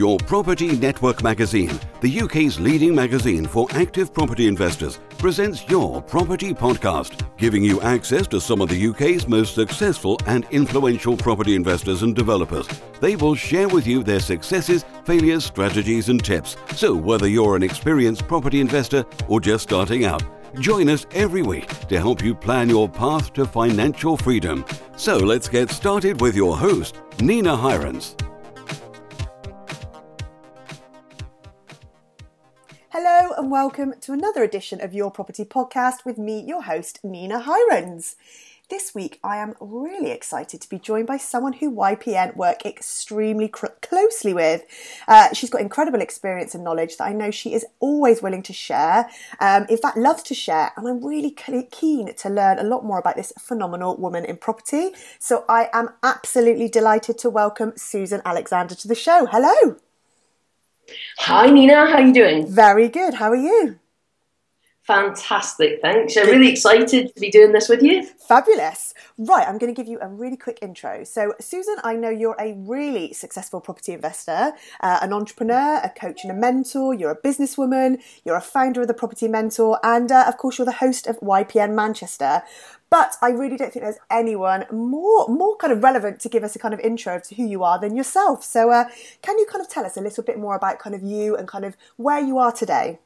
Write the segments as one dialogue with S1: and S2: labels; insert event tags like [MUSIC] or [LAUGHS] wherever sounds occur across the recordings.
S1: Your Property Network magazine, the UK's leading magazine for active property investors, presents Your Property Podcast, giving you access to some of the UK's most successful and influential property investors and developers. They will share with you their successes, failures, strategies, and tips. So, whether you're an experienced property investor or just starting out, Join us every week to help you plan your path to financial freedom. So let's get started with your host, Nina Hirons.
S2: Hello, and welcome to another edition of Your Property Podcast with me, your host, Nina Hirons. This week, I am really excited to be joined by someone who YPN work extremely cr- closely with. Uh, she's got incredible experience and knowledge that I know she is always willing to share. Um, in fact, loves to share, and I'm really keen to learn a lot more about this phenomenal woman in property. So I am absolutely delighted to welcome Susan Alexander to the show. Hello.
S3: Hi Nina, how are you doing?
S2: Very good. How are you?
S3: Fantastic, thanks. I'm really excited to be doing this with you.
S2: Fabulous. Right, I'm going to give you a really quick intro. So, Susan, I know you're a really successful property investor, uh, an entrepreneur, a coach, and a mentor. You're a businesswoman, you're a founder of the Property Mentor, and uh, of course, you're the host of YPN Manchester. But I really don't think there's anyone more more kind of relevant to give us a kind of intro to who you are than yourself. So, uh, can you kind of tell us a little bit more about kind of you and kind of where you are today?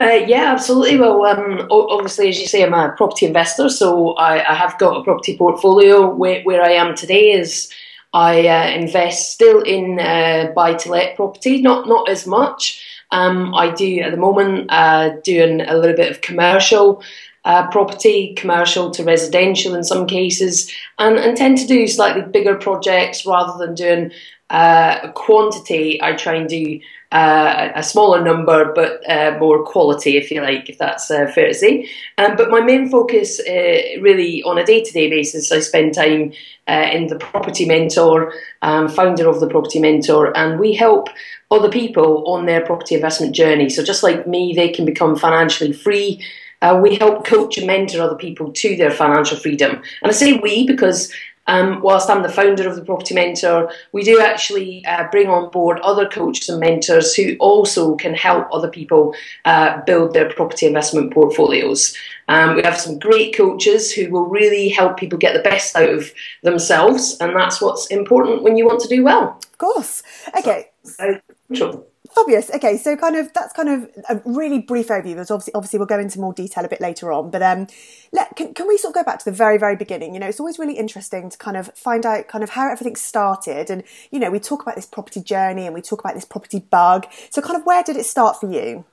S3: Uh, yeah, absolutely. Well, um, obviously, as you say, I'm a property investor, so I, I have got a property portfolio. Where, where I am today is I uh, invest still in uh, buy-to-let property, not not as much. Um, I do at the moment uh, doing a little bit of commercial. Uh, property, commercial to residential in some cases, and, and tend to do slightly bigger projects rather than doing uh, quantity. I try and do uh, a smaller number, but uh, more quality, if you like, if that's uh, fair to say. Um, but my main focus, uh, really, on a day-to-day basis, I spend time in the Property Mentor, um, founder of the Property Mentor, and we help other people on their property investment journey. So just like me, they can become financially free. Uh, we help coach and mentor other people to their financial freedom. And I say we because um, whilst I'm the founder of the Property Mentor, we do actually uh, bring on board other coaches and mentors who also can help other people uh, build their property investment portfolios. Um, we have some great coaches who will really help people get the best out of themselves, and that's what's important when you want to do well.
S2: Of course. Okay.
S3: So,
S2: Fabulous. Okay, so kind of that's kind of a really brief overview. There's obviously obviously we'll go into more detail a bit later on, but um, let, can, can we sort of go back to the very very beginning? You know, it's always really interesting to kind of find out kind of how everything started, and you know, we talk about this property journey and we talk about this property bug. So, kind of where did it start for you?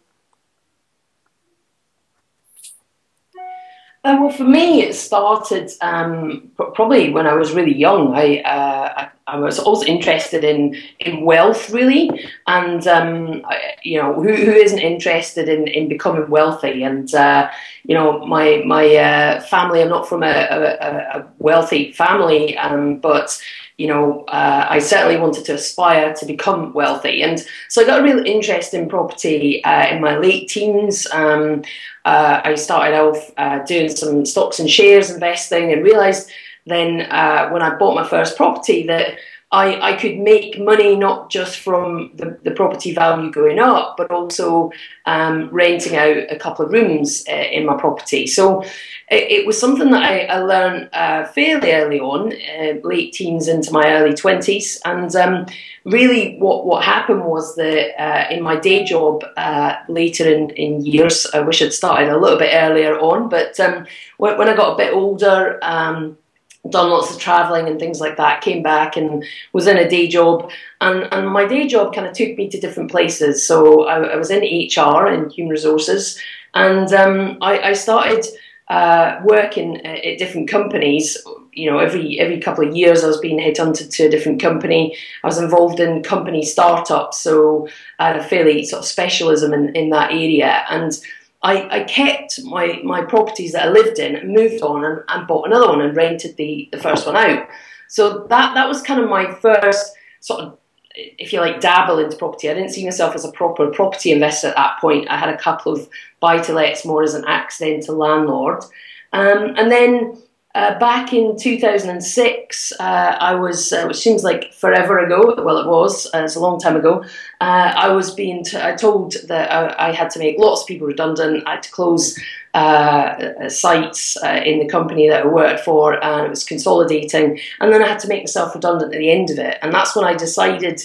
S3: Uh, well, for me, it started um, probably when I was really young. I, uh, I, I was always interested in in wealth, really, and um, I, you know, who, who isn't interested in, in becoming wealthy? And uh, you know, my my uh, family. I'm not from a, a, a wealthy family, um, but you know, uh, I certainly wanted to aspire to become wealthy. And so I got a real interest in property uh, in my late teens. Um, uh, I started off uh, doing some stocks and shares investing and realized then uh, when I bought my first property that I, I could make money not just from the, the property value going up, but also um, renting out a couple of rooms uh, in my property. So it, it, was something that I, I learned uh, fairly early on, uh, late teens into my early 20s. And um, really, what, what happened was that uh, in my day job uh, later in, in years, I wish I'd started a little bit earlier on, but um, when, when, I got a bit older, um, done lots of traveling and things like that, came back and was in a day job. And, and my day job kind of took me to different places. So I, I was in HR and human resources, and um, I, I, started uh, working at different companies. You know, every every couple of years, I was being headhunted to a different company. I was involved in company startups, so I had a fairly sort of specialism in, in that area. And I, I kept my, my properties that I lived in, and moved on and, and bought another one and rented the, the first one out. So that, that was kind of my first sort of, if you like, dabble into property. I didn't see myself as a proper property investor at that point. I had a couple of buy to lets more as an accidental landlord. Um, and then uh, back in 2006, uh, I was, uh, which seems like forever ago, well, it was, uh, it's a long time ago, uh, I was being t- I told that I, I, had to make lots of people redundant. I had to close uh, sites in the company that I worked for, and it was consolidating. And then I had to make myself redundant at the end of it. And that's when I decided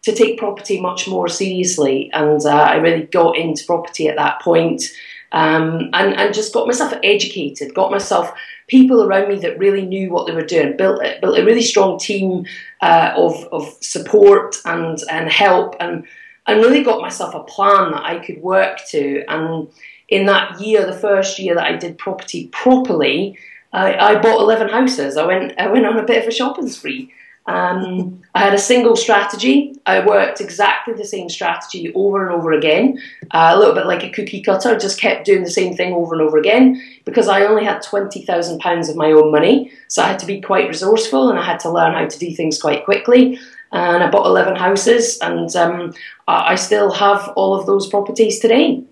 S3: to take property much more seriously. And I really got into property at that point um, and, and just got myself educated, got myself people around me that really knew what they were doing, built, built a really strong team uh, of, of support and, and help, and, and really got myself a plan that I could work to. And in that year, the first year that I did property properly, I, I bought 11 houses. I went, I went on a bit of a shopping spree. Um, I had a single strategy. I worked exactly the same strategy over and over again, uh, a little bit like a cookie cutter. Just kept doing the same thing over and over again because I only had twenty thousand pounds of my own money, so I had to be quite resourceful and I had to learn how to do things quite quickly. And I bought eleven houses, and um, I still have all of those properties today.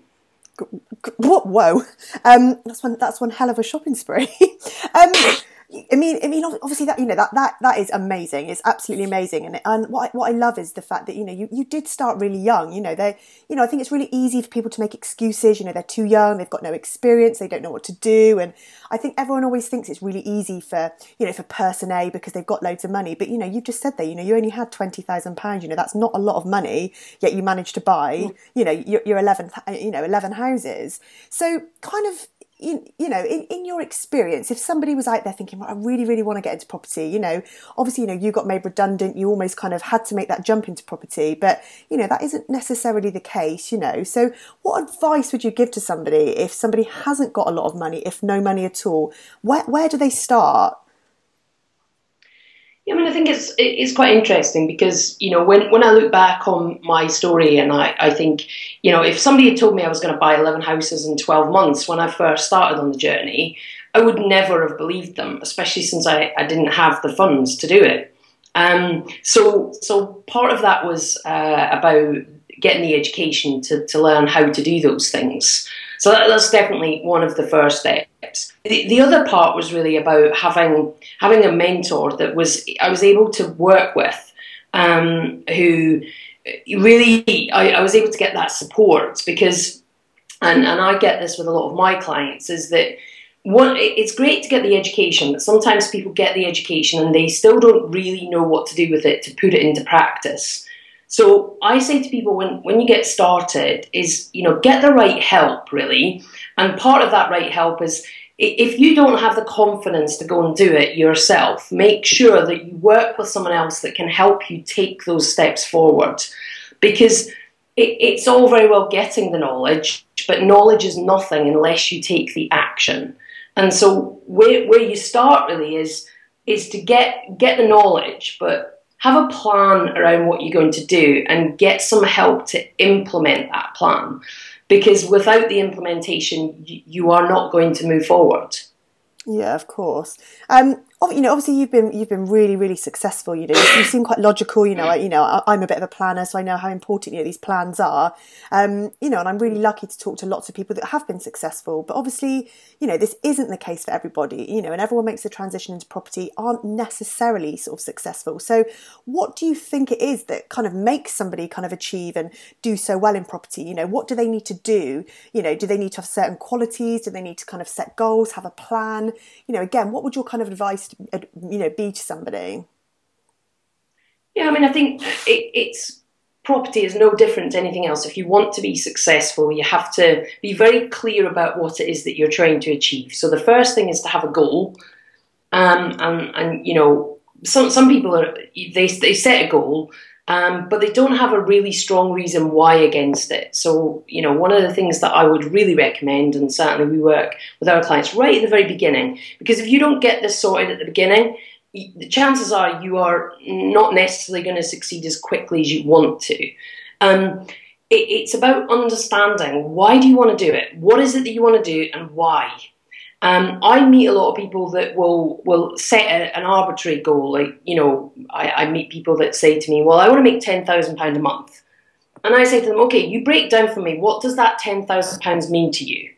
S2: What? Whoa! Um, that's one. That's one hell of a shopping spree. [LAUGHS] um, I mean, I mean, obviously that you know that that that is amazing. It's absolutely amazing, and and what I, what I love is the fact that you know you, you did start really young. You know, they you know I think it's really easy for people to make excuses. You know, they're too young, they've got no experience, they don't know what to do, and I think everyone always thinks it's really easy for you know for person A because they've got loads of money. But you know, you just said there, you know, you only had twenty thousand pounds. You know, that's not a lot of money, yet you managed to buy mm. you know your, your eleven you know eleven houses. So kind of you, you know, in, in your experience, if somebody was out there thinking, well, I really, really want to get into property, you know, obviously, you know, you got made redundant, you almost kind of had to make that jump into property, but, you know, that isn't necessarily the case, you know. So, what advice would you give to somebody if somebody hasn't got a lot of money, if no money at all? Where, where do they start?
S3: I mean, I think it's it's quite interesting because you know when, when I look back on my story and I, I think you know if somebody had told me I was going to buy eleven houses in twelve months when I first started on the journey, I would never have believed them, especially since I, I didn't have the funds to do it. Um, so so part of that was uh, about getting the education to to learn how to do those things. So that, that's definitely one of the first steps. The, the other part was really about having having a mentor that was I was able to work with, um, who really I, I was able to get that support because, and and I get this with a lot of my clients is that one, it's great to get the education, but sometimes people get the education and they still don't really know what to do with it to put it into practice. So I say to people when, when you get started is, you know, get the right help really. And part of that right help is if you don't have the confidence to go and do it yourself, make sure that you work with someone else that can help you take those steps forward. Because it, it's all very well getting the knowledge, but knowledge is nothing unless you take the action. And so where, where you start really is is to get get the knowledge, but have a plan around what you're going to do and get some help to implement that plan. Because without the implementation, you are not going to move forward.
S2: Yeah, of course. Um, you know, obviously you've been you've been really really successful. You know, you seem quite logical. You know, I, you know, I, am a bit of a planner, so I know how important you know these plans are. Um, you know, and I'm really lucky to talk to lots of people that have been successful. But obviously, you know, this isn't the case for everybody. You know, and everyone makes the transition into property aren't necessarily sort of successful. So, what do you think it is that kind of makes somebody kind of achieve and do so well in property? You know, what do they need to do? You know, do they need to have certain qualities? Do they need to kind of set goals, have a plan? You know, again, what would your kind of advice you know be to somebody?
S3: Yeah i mean i think it, it's property is no different to anything else. If you want to be successful you have to be very clear about what it is that you're trying to achieve. So the first thing is to have a goal. Um, and and you know some some people are they they set a goal um, but they don't have a really strong reason why against it. So, you know, one of the things that I would really recommend, and certainly we work with our clients right at the very beginning, because if you don't get this sorted at the beginning, the chances are you are not necessarily going to succeed as quickly as you want to. Um, it, it's about understanding why do you want to do it? What is it that you want to do, and why? Um, I meet a lot of people that will will set a, an arbitrary goal. Like you know, I, I meet people that say to me, "Well, I want to make ten thousand pound a month," and I say to them, "Okay, you break down for me. What does that ten thousand pounds mean to you?"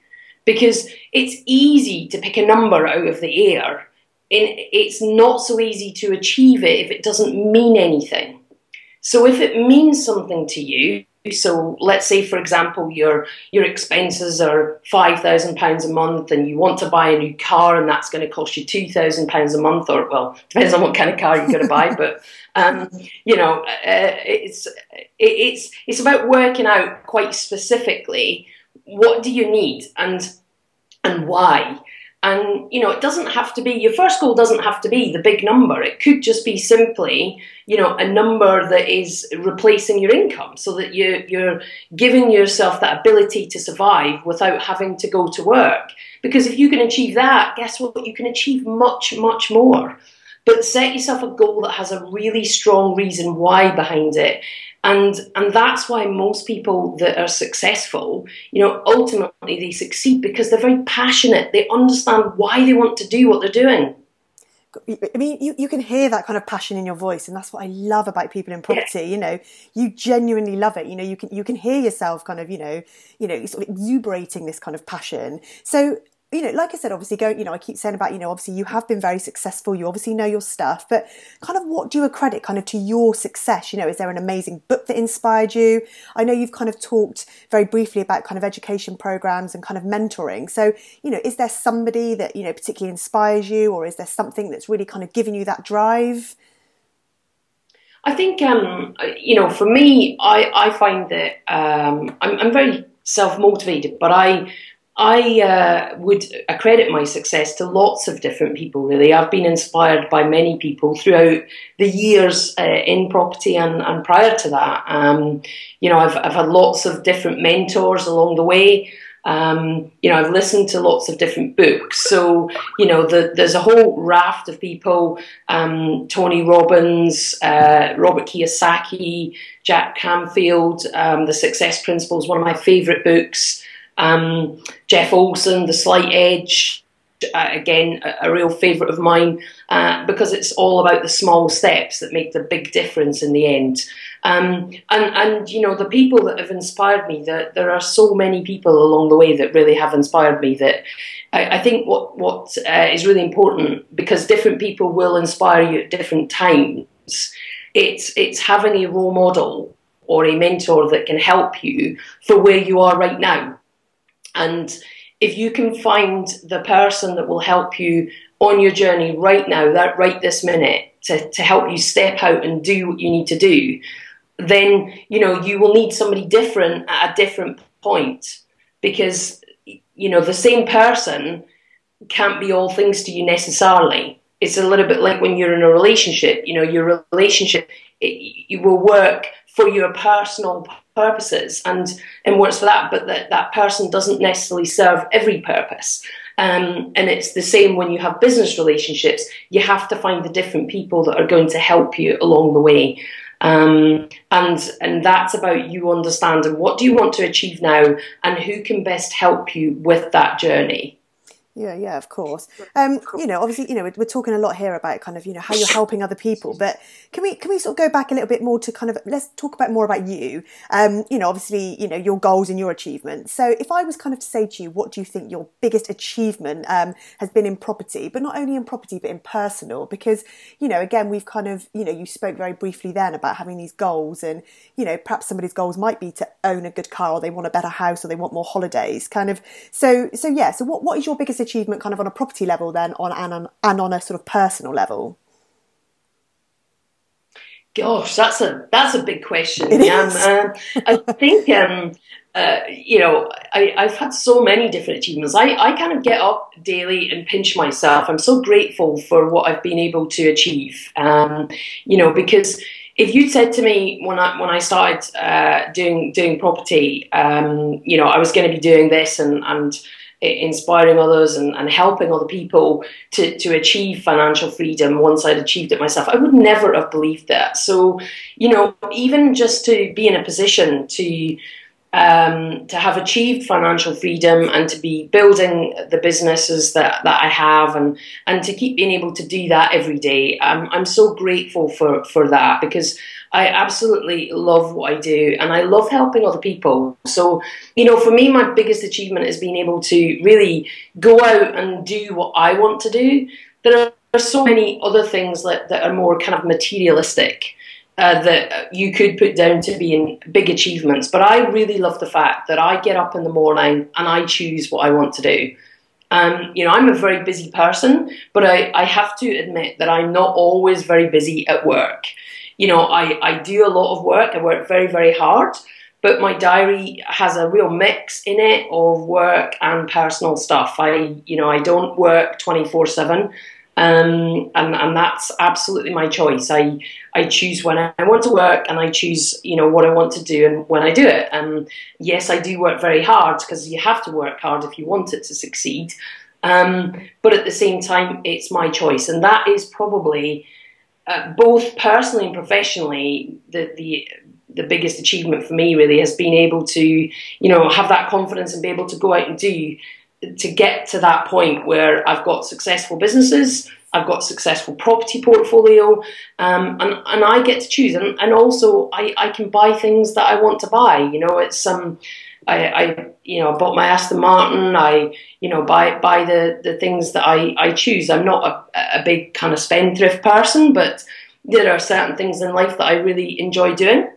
S3: Because it's easy to pick a number out of the air it's not so easy to achieve it if it doesn't mean anything. So if it means something to you, so let's say, for example, your your expenses are five thousand pounds a month, and you want to buy a new car, and that's going to cost you two thousand pounds a month, or well, depends on what kind of car you're going to buy. [LAUGHS] But um, you know, uh, it's it's it's about working out quite specifically what do you need and and why. And you know, it doesn't have to be your first goal. Doesn't have to be the big number. It could just be simply, you know, a number that is replacing your income, so that you you're giving yourself that ability to survive without having to go to work. Because if you can achieve that, guess what? You can achieve much, much more. But set yourself a goal that has a really strong reason why behind it, and and that's why most people that are successful you know ultimately they succeed because they're very passionate they understand why they want to do what they're doing
S2: I mean, you, you can hear that kind of passion in your voice, and that's what I love about people in property. You know, you genuinely love it. You know, you can you can hear yourself kind of, you know, you know, sort of exuberating this kind of passion. So, you know, like I said, obviously, go, you know, I keep saying about, you know, obviously you have been very successful. You obviously know your stuff, but kind of what do you accredit kind of to your success? You know, is there an amazing book that inspired you? I know you've kind of talked very briefly about kind of education programs and kind of mentoring. So, you know, is there somebody that, you know, particularly inspires you or is there something that's really kind of giving you that drive?
S3: I think, um, you know, for me, I, I find that um, I'm, I'm very self motivated, but I, I uh, would accredit my success to lots of different people, really. I've been inspired by many people throughout the years uh, in property and, and, prior to that. Um, you know, I've, I've, had lots of different mentors along the way. Um, you know, I've listened to lots of different books. So, you know, the, there's a whole raft of people um, Tony Robbins, uh, Robert Kiyosaki, Jack Canfield, um, The Success Principles, one of my favorite books. Um, Jeff Olson, The Slight Edge, uh, again, a, a, real favourite of mine uh, because it's all about the small steps that make the big difference in the end. Um, and, and, you know, the people that have inspired me, the, there are so many people along the way that really have inspired me that I, I think what, what uh, is really important, because different people will inspire you at different times, it's, it's having a role model or a mentor that can help you for where you are right now. And if you can find the person that will help you on your journey right now, that right this minute, to, to help you step out and do what you need to do, then you know you will need somebody different at a different point because you know the same person can't be all things to you necessarily. It's a little bit like when you're in a relationship. You know, your relationship it, you will work for your personal purposes and and works for that but that that person doesn't necessarily serve every purpose. Um, and it's the same when you have business relationships. You have to find the different people that are going to help you along the way. Um, and and that's about you understanding what do you want to achieve now and who can best help you with that journey
S2: yeah, yeah, of course. Um, you know, obviously, you know, we're, we're, talking a lot here about kind of, you know, how you're helping other people. But can we can we sort of go back a little bit more to kind of let's talk about more about you. Um, you know, obviously, you know, your goals and your achievements. So, if I was kind of to say to you, what do you think your biggest achievement um, has been in property, but not only in property but in personal? Because you know, again, we've kind of, you know, you spoke very briefly then about having these goals, and you know, perhaps somebody's goals might be to own a good car, or they want a better house, or they want more holidays. Kind of. So, so yeah. So, what what is your biggest achievement kind of on a property level then on and on, and on a sort of personal level?
S3: Gosh, that's a that's a big question. Yeah, um, I [LAUGHS] think um, uh, you know I, I've had so many different achievements. I, I kind of get up daily and pinch myself. I'm so grateful for what I've been able to achieve. Um, you know, because if you'd said to me when I when I started uh, doing doing property, um, you know, I was going to be doing this and and inspiring others and, and helping other people to, to achieve financial freedom once I'd achieved it myself. I would never have believed that. So, you know, even just to be in a position to um, to have achieved financial freedom and to be building the businesses that, that I have and, and to keep being able to do that every day. Um, I'm so grateful for, for that because I absolutely love what I do and I love helping other people. So, you know, for me, my biggest achievement is being able to really go out and do what I want to do. There are so many other things that, that are more kind of materialistic uh, that you could put down to being big achievements. But I really love the fact that I get up in the morning and I choose what I want to do. Um, you know, I'm a very busy person, but I, I have to admit that I'm not always very busy at work. You know, I, I do a lot of work, I work very, very hard, but my diary has a real mix in it of work and personal stuff. I, you know, I don't work 24 7. Um, and, and that's absolutely my choice. I, I choose when I want to work and I choose, you know, what I want to do and when I do it. And yes, I do work very hard because you have to work hard if you want it to succeed. Um, but at the same time, it's my choice. And that is probably uh, both personally and professionally the, the, the biggest achievement for me really has been able to, you know, have that confidence and be able to go out and do to get to that point where I've got successful businesses, I've got successful property portfolio, um, and, and I get to choose. And, and also, I, I can buy things that I want to buy. You know, it's. Um, I, I, you know, bought my Aston Martin. I, you know, buy buy the, the things that I, I choose. I'm not a, a big kind of spendthrift person, but there are certain things in life that I really enjoy doing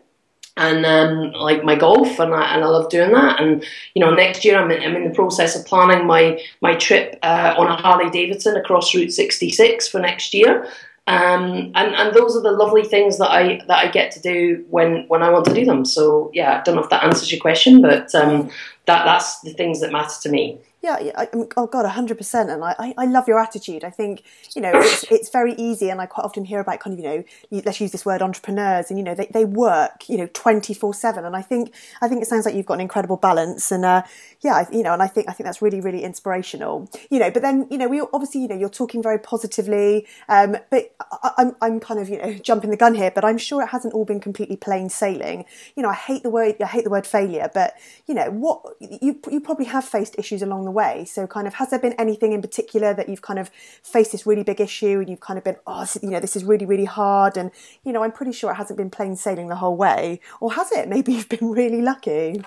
S3: and um, like my golf, and I, and I love doing that. And you know, next year I'm in, I'm in the process of planning my my trip uh, on a Harley Davidson across Route 66 for next year. Um, and and those are the lovely things that I that I get to do when when I want to do them. So yeah, I don't know if that answers your question, but um, that that's the things that matter to me.
S2: Yeah, I, oh God, hundred percent. And I, I love your attitude. I think you know it's, [LAUGHS] it's very easy, and I quite often hear about kind of you know let's use this word entrepreneurs, and you know they, they work you know twenty four seven. And I think I think it sounds like you've got an incredible balance, and uh, yeah, you know, and I think I think that's really really inspirational. You know, but then you know we obviously you know you're talking very positively, um, but I, I'm I'm kind of you know jumping the gun here, but I'm sure it hasn't all been completely plain sailing. You know, I hate the word I hate the word failure, but you know what you you probably have faced issues along the way. So, kind of, has there been anything in particular that you've kind of faced this really big issue and you've kind of been, oh, you know, this is really, really hard, and you know, I'm pretty sure it hasn't been plain sailing the whole way, or has it? Maybe you've been really lucky.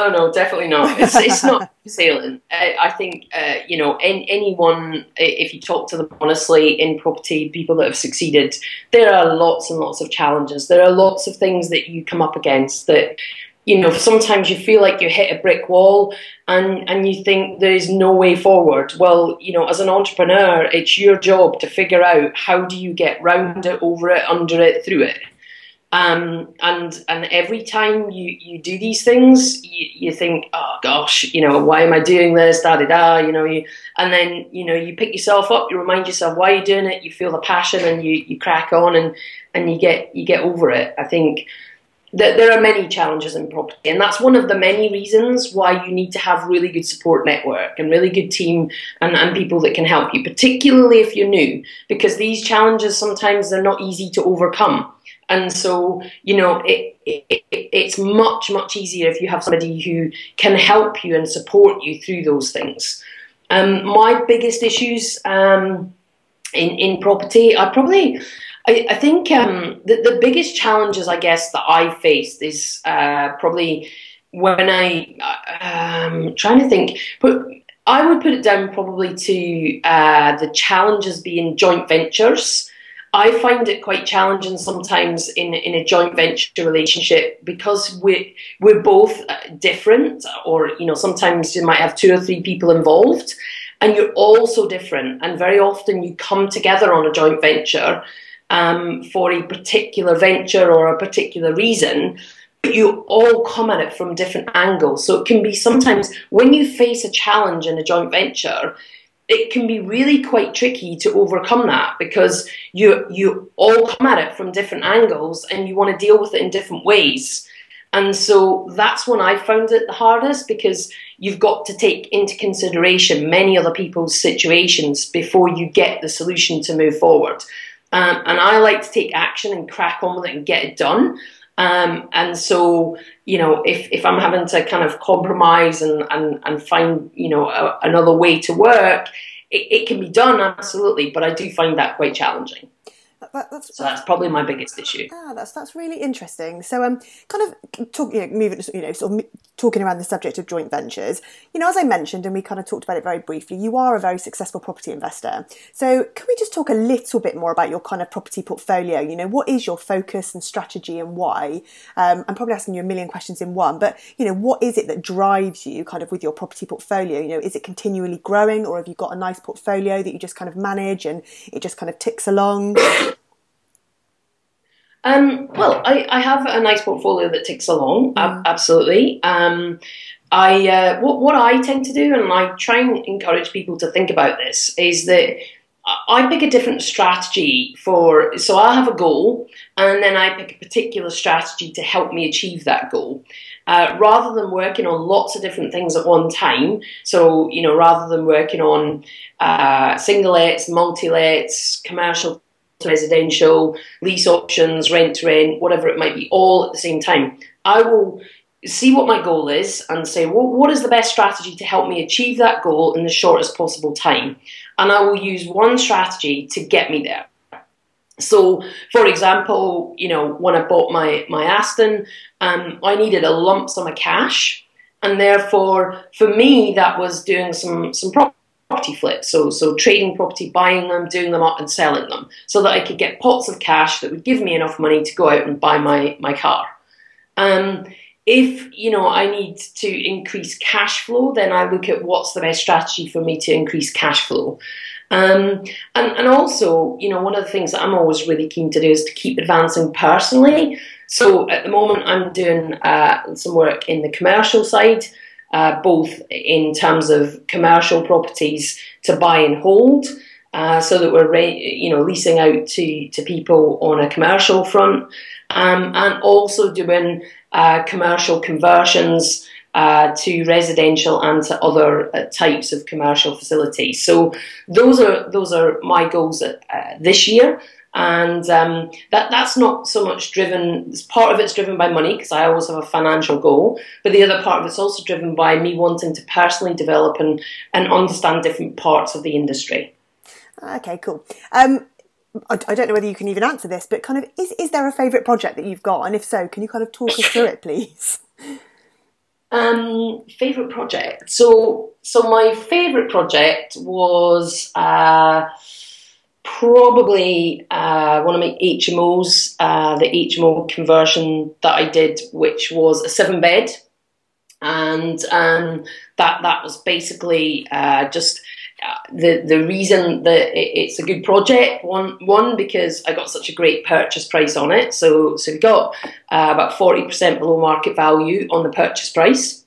S3: Oh no, definitely not. [LAUGHS] It's, it's not sailing. Uh, I think uh, you know, in, anyone if you talk to them honestly in property, people that have succeeded, there are lots and lots of challenges. There are lots of things that you come up against that you know, sometimes you feel like you hit a brick wall and, and you think there's no way forward. Well, you know, as an entrepreneur, it's your job to figure out how do you get round it, over it, under it, through it. Um, and and every time you, you do these things, you, you think, oh gosh, you know, why am I doing this? Da da da, you know, you, and then you know you pick yourself up, you remind yourself why you're doing it, you feel the passion, and you, you crack on, and and you get you get over it. I think that there are many challenges in property, and that's one of the many reasons why you need to have really good support network and really good team and, and people that can help you, particularly if you're new, because these challenges sometimes they're not easy to overcome. And so, you know, it, it, it's much, much easier if you have somebody who can help you and support you through those things. Um, my biggest issues um, in, in property, I probably I, I think um, the, the biggest challenges, I guess, that I faced is uh, probably when I, um, trying to think, but I would put it down probably to uh, the challenges being joint ventures. I find it quite challenging sometimes in, in a joint venture relationship because we're, we're both uh, different, or you know, sometimes you might have two or three people involved, and you're all so different. And very often you come together on a joint venture um, for a particular venture or a particular reason, but you all come at it from different angles. So it can be sometimes when you face a challenge in a joint venture, it can be really quite tricky to overcome that because you you all come at it from different angles and you want to deal with it in different ways. And so that's when I found it the hardest because you've got to take into consideration many other people's situations before you get the solution to move forward. Um, and I like to take action and crack on with it and get it done. Um, and so, you know, if, if I'm having to kind of compromise and, and, and find, you know, a, another way to work, it, it, can be done, absolutely, but I do find that quite challenging. That, that's, so that's probably my biggest issue.
S2: Ah, that's that's really interesting. So, um, kind of talk, you know, moving, you know, sort of talking around the subject of joint ventures. You know, as I mentioned, and we kind of talked about it very briefly, you are a very successful property investor. So, can we just talk a little bit more about your kind of property portfolio? You know, what is your focus and strategy and why? Um, I'm probably asking you a million questions in one, but, you know, what is it that drives you kind of with your property portfolio? You know, is it continually growing or have you got a nice portfolio that you just kind of manage and it just kind of ticks along?
S3: Um, well, I, I, have a nice portfolio that ticks along, mm. absolutely. Um, I uh, what, what I tend to do, and I try and encourage people to think about this, is that I pick a different strategy for. So I have a goal, and then I pick a particular strategy to help me achieve that goal. Uh, rather than working on lots of different things at one time, so you know, rather than working on uh, single lets, multi lets, commercial residential, lease options, rent to rent, whatever it might be, all at the same time. I will see what my goal is and say, well, what is the best strategy to help me achieve that goal in the shortest possible time? And I will use one strategy to get me there. So, for example, you know, when I bought my, my Aston, um, I needed a lump sum of cash. And therefore, for me, that was doing some, some property property flips. So, so trading property, buying them, doing them up and selling them so that I could get pots of cash that would give me enough money to go out and buy my, my car. Um, if you know I need to increase cash flow, then I look at what's the best strategy for me to increase cash flow. Um, and, and also, you know, one of the things that I'm always really keen to do is to keep advancing personally. So at the moment, I'm doing uh, some work in the commercial side uh, both in terms of commercial properties to buy and hold, uh, so that we're you know leasing out to to people on a commercial front, um, and also doing uh, commercial conversions. Uh, to residential and to other uh, types of commercial facilities. So those are those are my goals at, uh, this year and um, that that's not so much driven. Part of it's driven by money because I always have a financial goal, but the other part of it's also driven by me wanting to personally develop and and understand different parts of the industry.
S2: Okay, cool. Um, I, I don't know whether you can even answer this, but kind of is is there a favourite project that you've got, and if so, can you kind of talk us through it, please? [LAUGHS]
S3: Um, favorite project. So, so my favorite project was uh, probably uh, one of my HMOs, uh, the HMO conversion that I did, which was a seven bed, and um, that that was basically uh, just. Uh, the the reason that it's a good project. One one because I got such a great purchase price on it. So so we got uh, about forty percent below market value on the purchase price.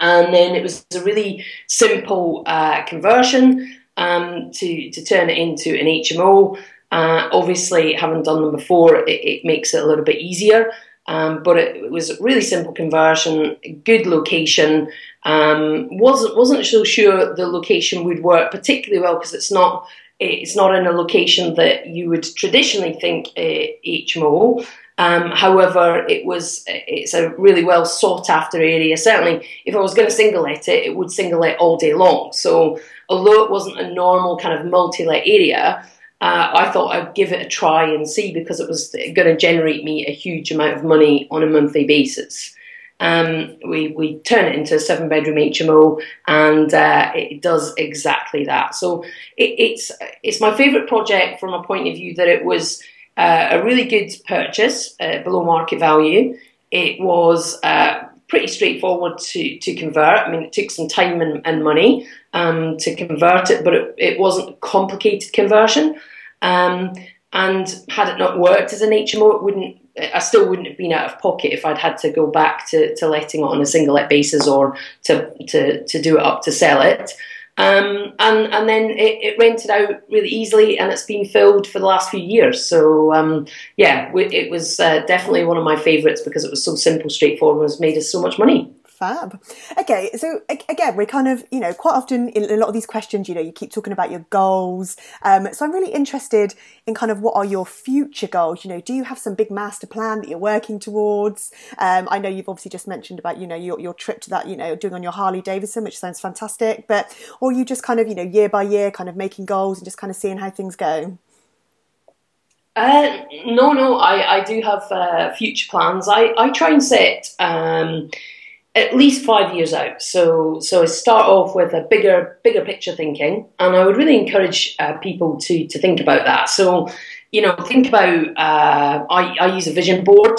S3: And then it was a really simple uh, conversion um, to, to turn it into an HMO. Uh, obviously, having done them before, it, it makes it a little bit easier. Um, but it, it, was a really simple conversion, good location. Um, wasn't wasn't so sure the location would work particularly well because it's not it's not in a location that you would traditionally think uh, HMO. Um, however, it was it's a really well sought after area. Certainly, if I was going to single let it, it would single let all day long. So although it wasn't a normal kind of multi-let area, uh, I thought I'd give it a try and see because it was going to generate me a huge amount of money on a monthly basis. Um, we, we turn it into a seven bedroom HMO and uh, it does exactly that. So it, it's, it's my favourite project from a point of view that it was uh, a really good purchase uh, below market value. It was uh, pretty straightforward to, to convert. I mean, it took some time and, and money um, to convert it, but it, it wasn't a complicated conversion. Um, and had it not worked as an HMO, it wouldn't. I still wouldn't have been out of pocket if I'd had to go back to, to letting it on a single let basis or to, to, to do it up to sell it. Um, and and then it, it, rented out really easily, and it's been filled for the last few years. So um, yeah, it was uh, definitely one of my favourites because it was so simple, straightforward, and has made us so much money.
S2: Fab. Okay, so again, we're kind of, you know, quite often in a lot of these questions, you know, you keep talking about your goals. Um, so I'm really interested in kind of what are your future goals? You know, do you have some big master plan that you're working towards? Um, I know you've obviously just mentioned about, you know, your, your trip to that, you know, doing on your Harley Davidson, which sounds fantastic. But, or you just kind of, you know, year by year, kind of making goals and just kind of seeing how things go?
S3: Uh, no, no, I, I do have uh, future plans. I, I try and set. Um, at least five years out. So, so I start off with a bigger, bigger picture thinking, and I would really encourage uh, people to to think about that. So, you know, think about. Uh, I, I use a vision board.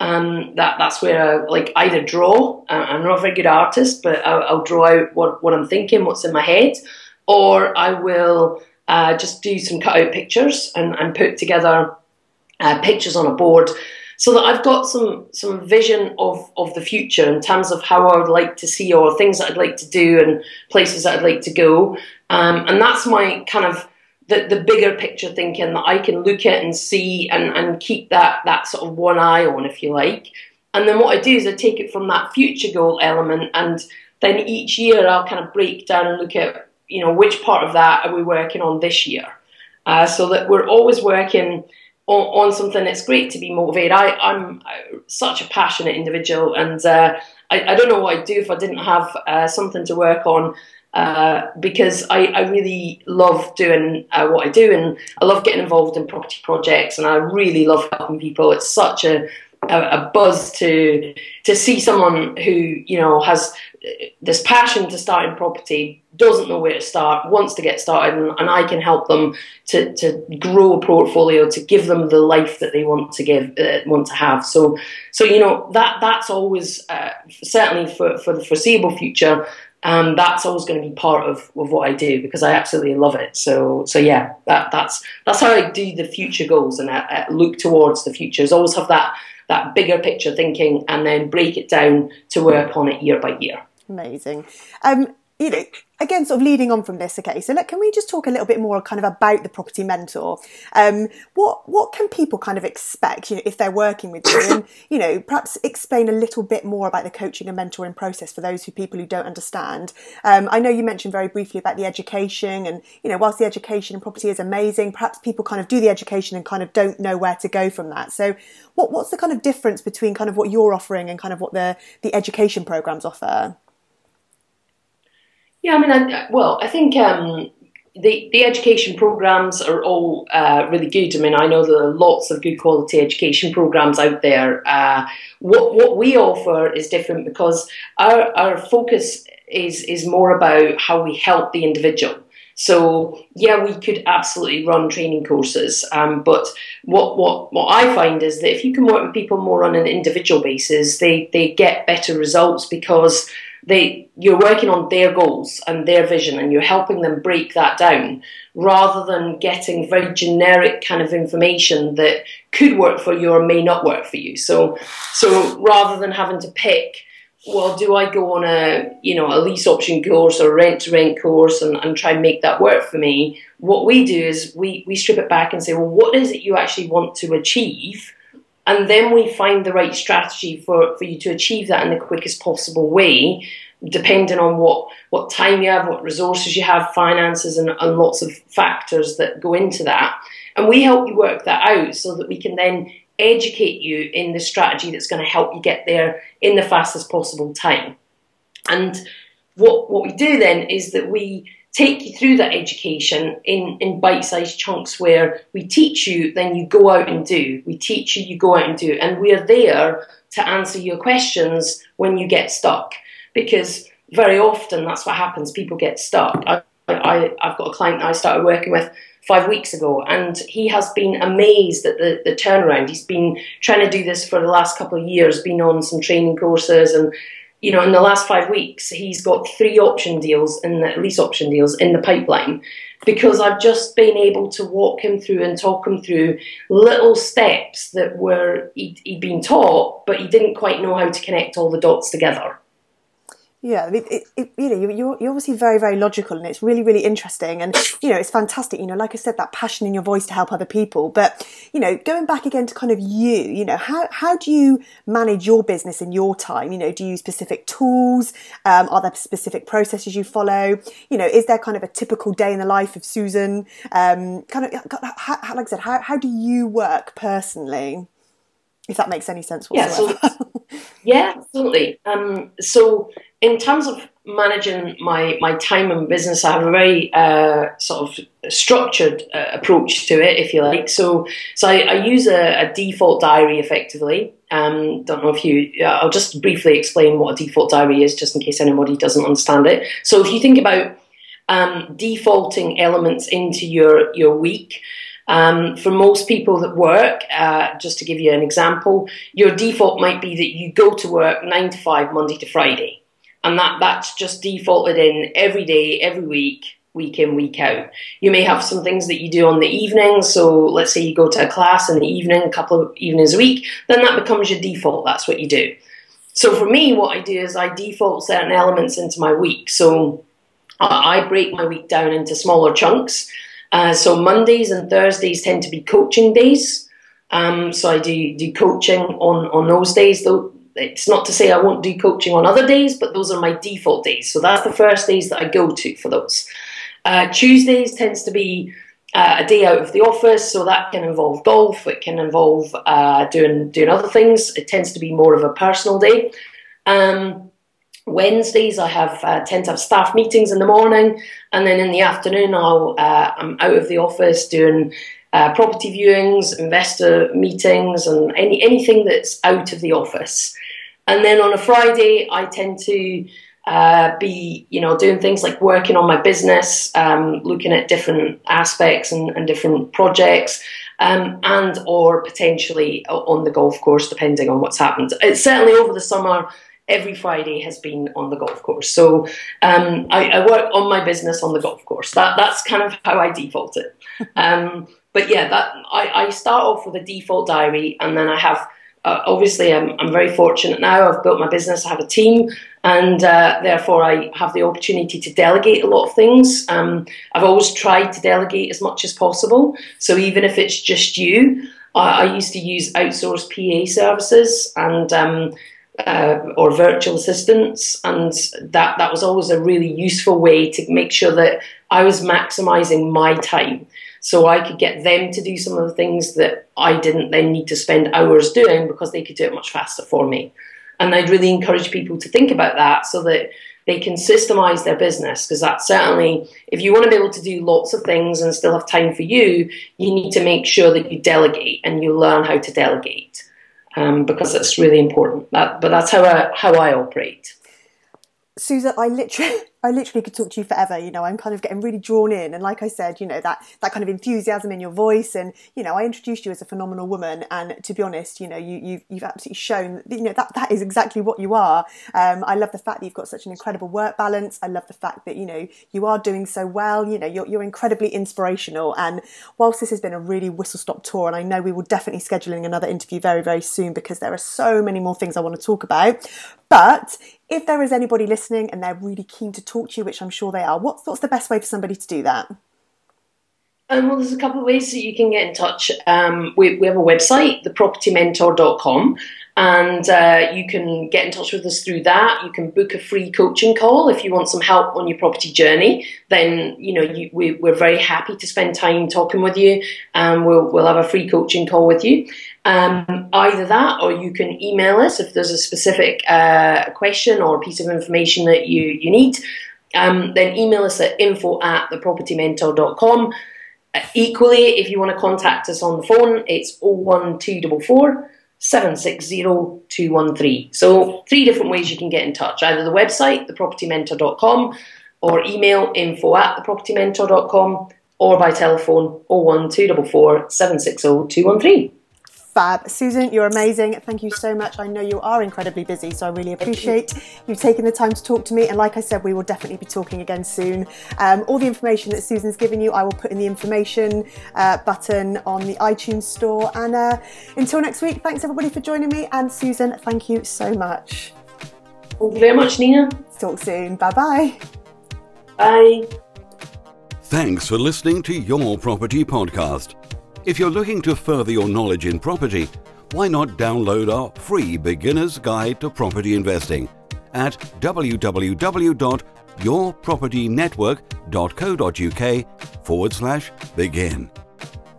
S3: Um, that that's where I, like either draw. Uh, I'm not a very good artist, but I'll, I'll, draw out what what I'm thinking, what's in my head, or I will uh, just do some cut out pictures and, and put together uh, pictures on a board so that I've got some some vision of of the future in terms of how I would like to see or things that I'd like to do and places that I'd like to go. Um, and that's my kind of the, the bigger picture thinking that I can look at and see and, and keep that that sort of one eye on, if you like. And then what I do is I take it from that future goal element and then each year I'll kind of break down and look at, you know, which part of that are we working on this year? Uh, so that we're always working on, on something. It's great to be motivated. I, I'm such a passionate individual, and uh, I, I, don't know what I'd do if I didn't have uh, something to work on. Uh, because I, I, really love doing uh, what I do, and I love getting involved in property projects, and I really love helping people. It's such a a, a, buzz to to see someone who you know has this passion to start in property, doesn't know where to start, wants to get started, and, and, I can help them to, to grow a portfolio, to give them the life that they want to give, uh, want to have. So, so you know that that's always uh, certainly for, for the foreseeable future. Um, that's always going to be part of, of what I do because I absolutely love it. So, so yeah, that, that's that's how I do the future goals and I, I look towards the future. Is always have that that bigger picture thinking and then break it down to work on it year by year.
S2: Amazing. Um, you know, again, sort of leading on from this, okay. So, look, can we just talk a little bit more, kind of, about the property mentor? Um, what what can people kind of expect, you know, if they're working with you, and you know, perhaps explain a little bit more about the coaching and mentoring process for those who people who don't understand. Um, I know you mentioned very briefly about the education, and you know, whilst the education in property is amazing, perhaps people kind of do the education and kind of don't know where to go from that. So, what what's the kind of difference between kind of what you're offering and kind of what the the education programs offer?
S3: Yeah, I mean, I, well, I think um, the the education programs are all uh, really good. I mean, I know there are lots of good quality education programs out there. Uh, what what we offer is different because our our focus is is more about how we help the individual. So yeah, we could absolutely run training courses, um, but what, what what I find is that if you can work with people more on an individual basis, they they get better results because they you're working on their goals and their vision and you're helping them break that down rather than getting very generic kind of information that could work for you or may not work for you. So so rather than having to pick well do i go on a you know a lease option course or rent to rent course and, and try and make that work for me what we do is we we strip it back and say well what is it you actually want to achieve and then we find the right strategy for, for you to achieve that in the quickest possible way, depending on what, what time you have, what resources you have, finances, and, and lots of factors that go into that. And we help you work that out so that we can then educate you in the strategy that's going to help you get there in the fastest possible time. And what, what we do then is that we take you through that education in, in bite-sized chunks where we teach you, then you go out and do. We teach you, you go out and do. And we're there to answer your questions when you get stuck. Because very often that's what happens. People get stuck. I, I, I've got a client that I started working with five weeks ago, and he has been amazed at the, the turnaround. He's been trying to do this for the last couple of years, been on some training courses and you know, in the last five weeks, he's got three option deals the lease option deals in the pipeline because I've just been able to walk him through and talk him through little steps that were he'd, he'd been taught, but he didn't quite know how to connect all the dots together.
S2: Yeah, I mean, it, it, you know, you're, you're obviously very, very logical, and it's really, really interesting, and you know, it's fantastic. You know, like I said, that passion in your voice to help other people. But you know, going back again to kind of you, you know, how how do you manage your business in your time? You know, do you use specific tools? Um, are there specific processes you follow? You know, is there kind of a typical day in the life of Susan? Um, kind of, how, like I said, how how do you work personally? If that makes any sense whatsoever.
S3: Yeah, so, yeah absolutely. Um, so in terms of managing my, my time and business, I have a very uh, sort of structured uh, approach to it, if you like. So, so I, I use a, a, default diary effectively. Um, don't know if you, I'll just briefly explain what a default diary is, just in case anybody doesn't understand it. So, if you think about um, defaulting elements into your your week. Um, for most people that work, uh, just to give you an example, your default might be that you go to work nine to five, Monday to Friday and that that's just defaulted in every day, every week, week in, week out. You may have some things that you do on the evening. So let's say you go to a class in the evening, a couple of evenings a week, then that becomes your default. That's what you do. So for me, what I do is I default certain elements into my week. So I break my week down into smaller chunks. Uh, so Mondays and Thursdays tend to be coaching days. Um, so I do do coaching on on those days. Though it's not to say I won't do coaching on other days, but those are my default days. So that's the first days that I go to for those. Uh, Tuesdays tends to be uh, a day out of the office, so that can involve golf. It can involve uh, doing doing other things. It tends to be more of a personal day. Um, Wednesdays I have uh, tend to have staff meetings in the morning, and then in the afternoon I'll uh, I'm out of the office doing uh, property viewings, investor meetings, and any anything that's out of the office. And then on a Friday, I tend to uh, be, you know, doing things like working on my business, um, looking at different aspects and, and different projects, um, and or potentially on the golf course, depending on what's happened. It's certainly over the summer. Every Friday has been on the golf course, so um, I, I, work on my business on the golf course. That that's kind of how I default it. [LAUGHS] But yeah, that I, I start off with a default diary, and then I have uh, obviously I'm, I'm very fortunate now. I've built my business, I have a team, and uh, therefore I have the opportunity to delegate a lot of things. Um, I've always tried to delegate as much as possible. So even if it's just you, I, I used to use outsourced PA services and um, uh, or virtual assistants, and that that was always a really useful way to make sure that I was maximizing my time so I could get them to do some of the things that I didn't then need to spend hours doing because they could do it much faster for me. And I'd really encourage people to think about that so that they can systemize their business because that's certainly if you want to be able to do lots of things and still have time for you you need to make sure that you delegate and you learn how to delegate um, because that's really important that, but that's how I, how I operate
S2: Susan, I literally, I literally could talk to you forever. You know, I'm kind of getting really drawn in, and like I said, you know that that kind of enthusiasm in your voice, and you know, I introduced you as a phenomenal woman, and to be honest, you know, you you've, you've absolutely shown, that you know, that that is exactly what you are. Um, I love the fact that you've got such an incredible work balance. I love the fact that you know you are doing so well. You know, you're you're incredibly inspirational, and whilst this has been a really whistle stop tour, and I know we will definitely scheduling another interview very very soon because there are so many more things I want to talk about. But if there is anybody listening and they're really keen to talk to you, which I'm sure they are, what's, what's the best way for somebody to do that?
S3: Um, well, there's a couple of ways that you can get in touch. Um, we, we have a website, thepropertymentor.com, and uh, you can get in touch with us through that. You can book a free coaching call if you want some help on your property journey. Then you know you, we, are very happy to spend time talking with you, and we'll we'll have a free coaching call with you. Um, either that, or you can email us if there's a specific uh, question or piece of information that you, you need. Um, then email us at info at thepropertymentor.com. Uh, equally, if you want to contact us on the phone, it's 01244 760 213. So, three different ways you can get in touch either the website, thepropertymentor.com, or email info at thepropertymentor.com, or by telephone 01244 760 213
S2: fab. Susan, you're amazing. Thank you so much. I know you are incredibly busy, so I really appreciate you taking the time to talk to me. And like I said, we will definitely be talking again soon. Um, all the information that Susan's given you, I will put in the information uh, button on the iTunes store. And uh, until next week, thanks everybody for joining me. And Susan, thank you so much.
S3: Thank you very much, Nina.
S2: Talk soon. Bye-bye.
S3: Bye.
S1: Thanks for listening to Your Property Podcast. If you're looking to further your knowledge in property, why not download our free beginner's guide to property investing at www.yourpropertynetwork.co.uk forward slash begin.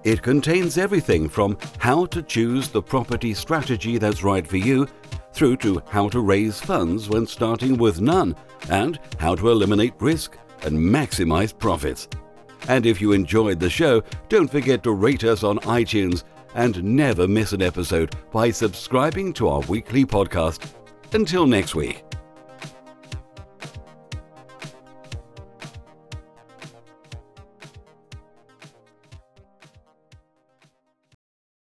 S1: It contains everything from how to choose the property strategy that's right for you through to how to raise funds when starting with none and how to eliminate risk and maximize profits. And if you enjoyed the show, don't forget to rate us on iTunes and never miss an episode by subscribing to our weekly podcast. Until next week.